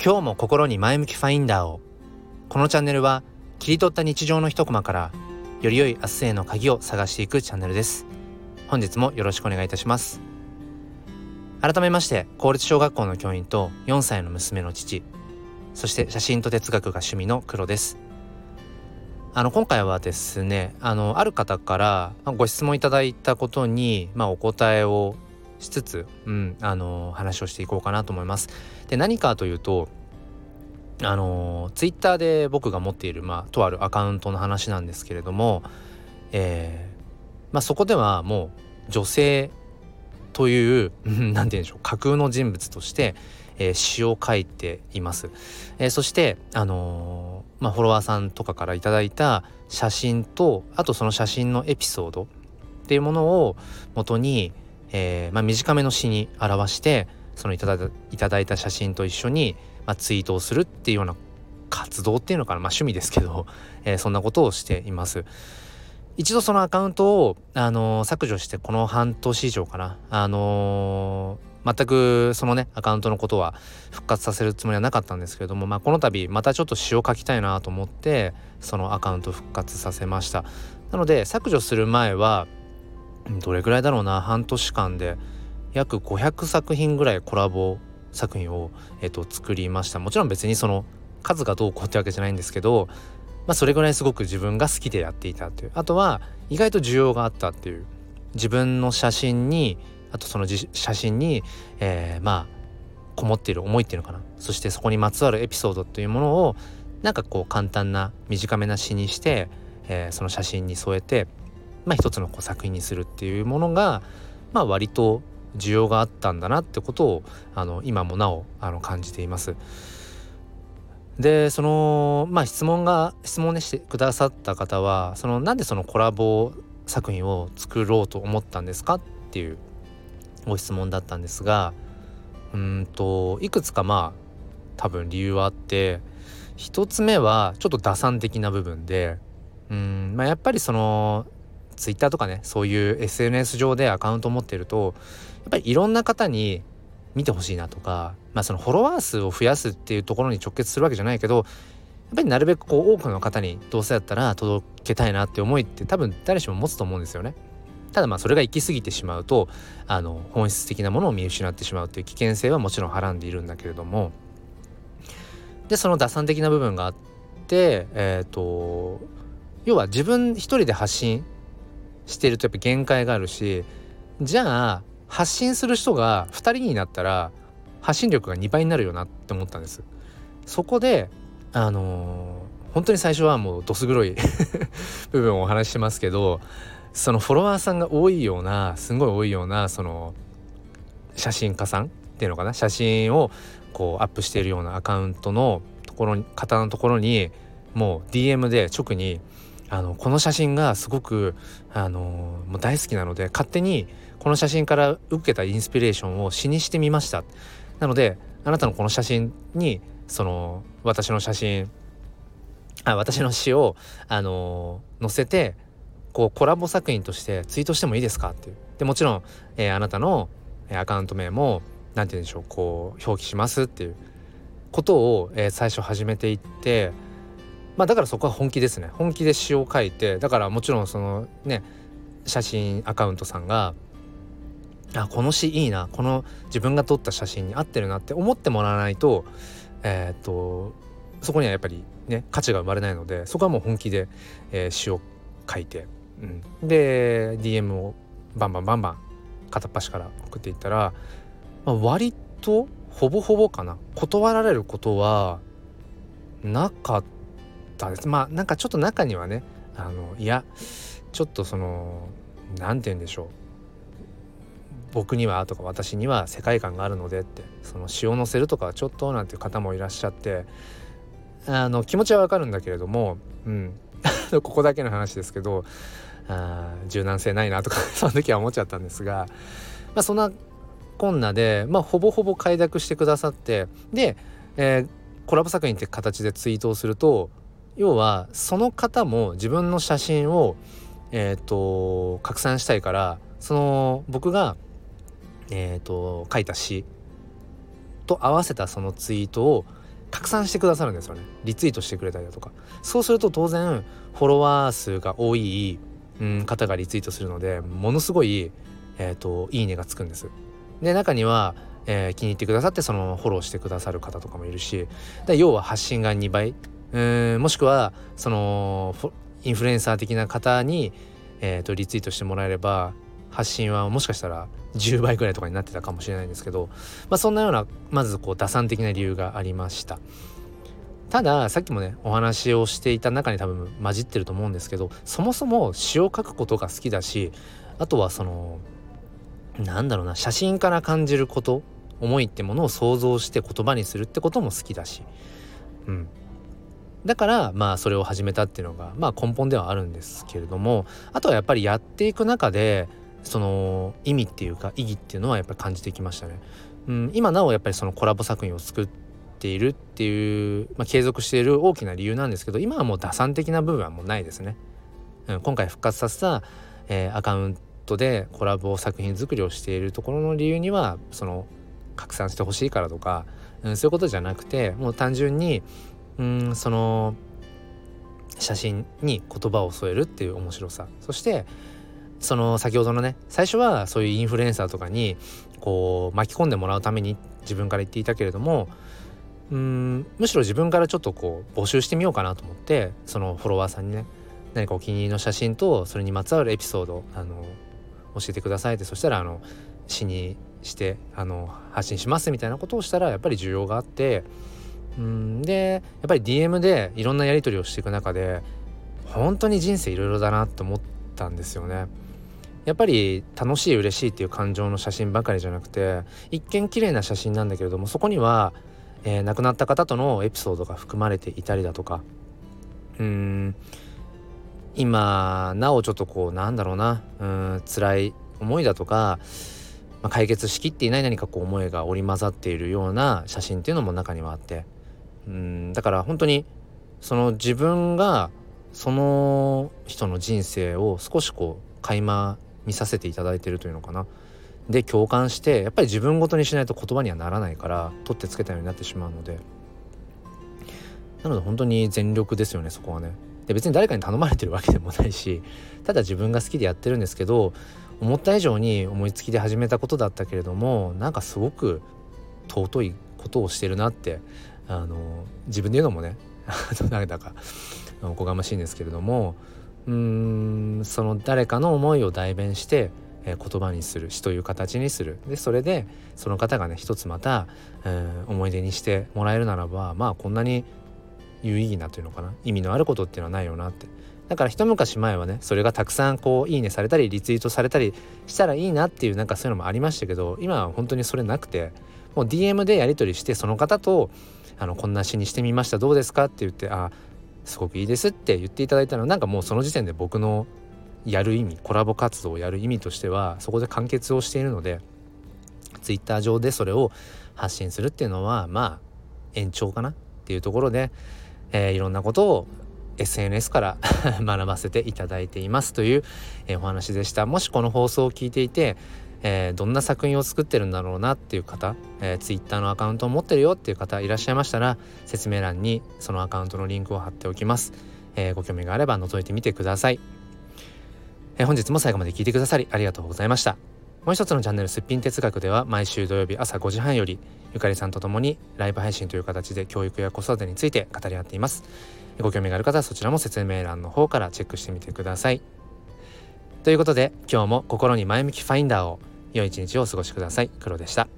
今日も心に前向きファインダーを。このチャンネルは切り取った日常の一コマからより良い明日への鍵を探していくチャンネルです。本日もよろしくお願いいたします。改めまして公立小学校の教員と4歳の娘の父そして写真と哲学が趣味の黒です。あの今回はですねあのある方からご質問いただいたことに、まあ、お答えをしつつ、うん、あの話をしていこうかなと思います。で何かというとあのツイッターで僕が持っている、まあ、とあるアカウントの話なんですけれども、えーまあ、そこではもう女性という 何て言うんでしょう架空の人物として、えー、詩を書いています。えー、そして、あのー、まあ、フォロワーさんとかから頂いた写真とあとその写真のエピソードっていうものを元に、えー、まあ、短めの詩に表してそのいただいた写真と一緒に、まあ、ツイートをするっていうような活動っていうのかな、まあ、趣味ですけど、えー、そんなことをしています。一度そのアカウントを、あのー、削除してこの半年以上かな、あのー、全くそのねアカウントのことは復活させるつもりはなかったんですけれども、まあ、この度またちょっと詩を書きたいなと思ってそのアカウント復活させました。なので削除する前はどれぐらいだろうな半年間で。約500作品ぐらいコラボ作品を、えっと、作りました。もちろん別にその数がどうこうってわけじゃないんですけどまあ、それぐらいすごく自分が好きでやっていたっていう。あとは意外と需要があったっていう。自分の写真にあとその写真に、えー、まあこもっている思いっていうのかな。そしてそこにまつわるエピソードっていうものをなんかこう簡単な短めな詩にして、えー、その写真に添えて、まあ、一つのこう作品にするっていうものが、まあ、割と需要があったんだなってことをあの今もなおあの感じています。でそのまあ質問が質問ねしてくださった方はそのなんでそのコラボ作品を作ろうと思ったんですかっていうご質問だったんですがうんといくつかまあ多分理由はあって一つ目はちょっと打算的な部分でうんまあやっぱりそのツイッターとかねそういう SNS 上でアカウントを持ってるとやっぱりいろんな方に見てほしいなとか、まあ、そのフォロワー数を増やすっていうところに直結するわけじゃないけどやっぱりなるべくこう多くの方にどうせだったら届けたいなって思いって多分誰しも持つと思うんですよね。ただまあそれが行き過ぎてしまうとあの本質的なものを見失ってしまうっていう危険性はもちろんはらんでいるんだけれどもでその打算的な部分があってえっ、ー、と要は自分一人で発信しているとやっぱ限界があるしじゃあ発信する人が2人になったら発信力が2倍になるよなって思ったんです。そこであのー、本当に最初はもうどす黒い 部分をお話ししますけどそのフォロワーさんが多いようなすごい多いようなその写真家さんっていうのかな？写真をこうアップしているようなアカウントのところに方のところにもう DM で直にあのこの写真がすごくあのもう大好きなので勝手にこの写真から受けたインスピレーションを詩にしてみました。なのであなたのこの写真にその私の写真あ私の詩をあの載せてこうコラボ作品としてツイートしてもいいですか？っていう。でもちろん、えー、あなたのアカウント名も何て言うんでしょうこう表記しますっていうことを、えー、最初始めていってまあだからそこは本気ですね。本気で詩を書いてだからもちろんそのね写真アカウントさんがあこの詩いいなこの自分が撮った写真に合ってるなって思ってもらわないとえー、っとそこにはやっぱりね価値が生まれないのでそこはもう本気で、えー、詩を書いて、うん、で DM をバンバンバンバン片っ端から送っていったら、まあ、割とほぼほぼかな。断られることはなかったです。まあなんかちょっと中にはねあのいやちょっとその何て言うんでしょう。僕にはとか私には世界観があるのでってその詩を載せるとかちょっとなんていう方もいらっしゃってあの気持ちはわかるんだけれども、うん、ここだけの話ですけどあ柔軟性ないなとか その時は思っちゃったんですが、まあ、そんなこんなで、まあ、ほぼほぼ快諾してくださってで、えー、コラボ作品って形でツイートをすると要はその方も自分の写真を、えーと拡散したいからその僕がえーと、書いた詩と合わせたそのツイートを、拡散してくださるんですよね。リツイートしてくれたりだとか。そうすると当然フォロワー数が多い、うん、方がリツイートするのでものすごい、えーと、いいねがつくんです。で中には、えー、気に入ってくださってそのフォローしてくださる方とかもいるし要は発信が2倍。うんもしくはそのインフルエンサー的な方に、えーとリツイートしてもらえれば発信はもしかしたら10倍ぐらいとかになってたかもしれないんですけど、まあ、そんなようなまずこう打算的な理由がありました。たださっきもねお話をしていた中に多分混じってると思うんですけどそもそも詩を書くことが好きだしあとはそのなんだろうな写真から感じること思いってものを想像して言葉にするってことも好きだし。うん。だからまあそれを始めたっていうのがまあ根本ではあるんですけれどもあとはやっぱりやっていく中でその意味っていうか意義っていうのはやっぱり感じてきましたね。うん、今なおやっぱりそのコラボ作品を作っているっていう、まあ、継続している大きな理由なんですけど今はもう打算的な部分はもうないですね。うん、今回復活させた、えー、アカウントでコラボ作品作りをしているところの理由にはその拡散してほしいからとか、うん、そういうことじゃなくてもう単純にうんその写真に言葉を添えるっていう面白さ。そしてその先ほどのね最初はそういうインフルエンサーとかにこう巻き込んでもらうために自分から言っていたけれどもうんむしろ自分からちょっとこう募集してみようかなと思ってそのフォロワーさんにね何かお気に入りの写真とそれにまつわるエピソードあの教えてくださいってそしたらあの詩にしてあの発信しますみたいなことをしたらやっぱり需要があってうん。でやっぱり DM でいろんなやり取りをしていく中で本当に人生いろいろだなって思ったんですよね。やっぱり楽しい嬉しいっていう感情の写真ばかりじゃなくて一見綺麗な写真なんだけれどもそこには、えー、亡くなった方とのエピソードが含まれていたりだとか。うん。今なおちょっとこうなんだろうな。うん辛い思いだとか、まあ、解決しきっていない何かこう思いが織り交ざっているような写真っていうのも中にはあって。うんだから本当にその自分がその人の人生を少しこう垣間見させていただいてるというのかな。で共感してやっぱり自分ごとにしないと言葉にはならないから取ってつけたようになってしまうので。なので本当に全力ですよねそこはね。で別に誰かに頼まれてるわけでもないしただ自分が好きでやってるんですけど思った以上に思いつきで始めたことだったけれどもなんかすごく尊いことをしてるなってあの自分で言うのもね なんだかおこがましいんですけれどもうーんその誰かの思いを代弁して、えー、言葉にする詩という形にする。でそれでその方がね一つまた、えー、思い出にしてもらえるならばまあこんなに有意義なというのかな意味のあることっていうのはないよなって。だから一昔前はねそれがたくさんこういいねされたりリツイートされたりしたらいいなっていうなんかそういうのもありましたけど今は本当にそれなくてもう DM でやり取りしてその方とあのこんな詩にしてみました。どうですか？って言ってあすごくいいですって言っていただいたの。はなんかもうその時点で僕のやる意味コラボ活動をやる意味としてはそこで完結をしているので Twitter 上でそれを発信するっていうのはまあ延長かなっていうところで、えー、いろんなことを SNS から 学ばせていただいていますという、えー、お話でした。もしこの放送を聞いていてえー、どんな作品を作ってるんだろうなっていう方、えー、Twitter のアカウントを持ってるよっていう方いらっしゃいましたら説明欄にそのアカウントのリンクを貼っておきます、えー、ご興味があれば覗いてみてください、えー、本日も最後まで聞いてくださりありがとうございました。もう一つのチャンネルすっぴん哲学では毎週土曜日朝5時半よりゆかりさんと共にライブ配信という形で教育や子育てについて語り合っています。ご興味がある方はそちらも説明欄の方からチェックしてみてください。ということで今日も心に前向きファインダーを良い一日をお過ごしください。黒でした。